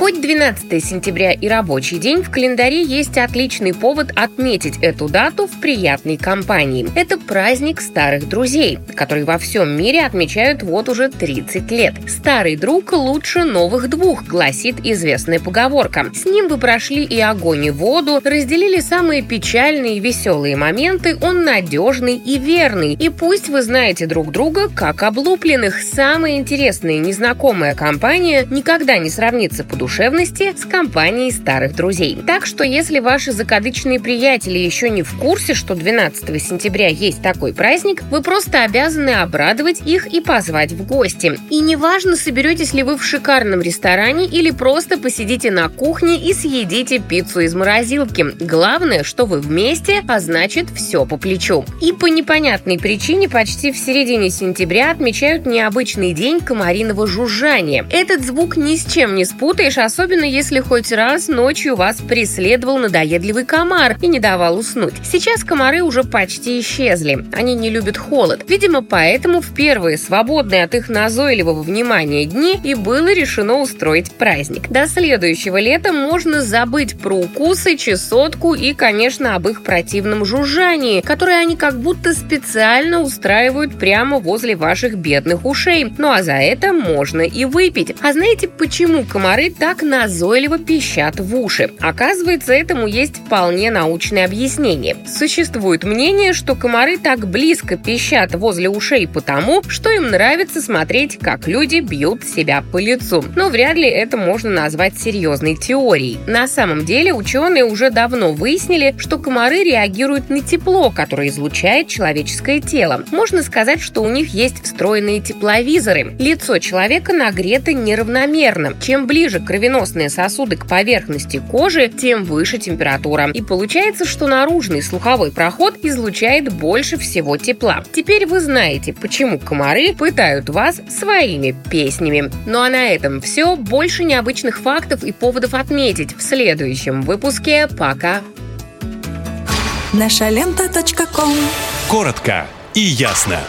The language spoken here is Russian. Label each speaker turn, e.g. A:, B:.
A: Хоть 12 сентября и рабочий день, в календаре есть отличный повод отметить эту дату в приятной компании. Это праздник старых друзей, который во всем мире отмечают вот уже 30 лет. «Старый друг лучше новых двух», гласит известная поговорка. С ним вы прошли и огонь, и воду, разделили самые печальные и веселые моменты, он надежный и верный. И пусть вы знаете друг друга как облупленных, самая интересная незнакомая компания никогда не сравнится по душе душевности с компанией старых друзей. Так что если ваши закадычные приятели еще не в курсе, что 12 сентября есть такой праздник, вы просто обязаны обрадовать их и позвать в гости. И неважно, соберетесь ли вы в шикарном ресторане или просто посидите на кухне и съедите пиццу из морозилки. Главное, что вы вместе, а значит все по плечу. И по непонятной причине почти в середине сентября отмечают необычный день комариного жужжания. Этот звук ни с чем не спутаешь, особенно если хоть раз ночью вас преследовал надоедливый комар и не давал уснуть. Сейчас комары уже почти исчезли. Они не любят холод. Видимо, поэтому в первые свободные от их назойливого внимания дни и было решено устроить праздник. До следующего лета можно забыть про укусы, чесотку и, конечно, об их противном жужжании, которое они как будто специально устраивают прямо возле ваших бедных ушей. Ну а за это можно и выпить. А знаете, почему комары так назойливо пищат в уши. Оказывается, этому есть вполне научное объяснение. Существует мнение, что комары так близко пищат возле ушей потому, что им нравится смотреть, как люди бьют себя по лицу. Но вряд ли это можно назвать серьезной теорией. На самом деле ученые уже давно выяснили, что комары реагируют на тепло, которое излучает человеческое тело. Можно сказать, что у них есть встроенные тепловизоры. Лицо человека нагрето неравномерно. Чем ближе к кровеносные сосуды к поверхности кожи, тем выше температура. И получается, что наружный слуховой проход излучает больше всего тепла. Теперь вы знаете, почему комары пытают вас своими песнями. Ну а на этом все. Больше необычных фактов и поводов отметить в следующем выпуске. Пока!
B: Наша лента.
C: Коротко и ясно.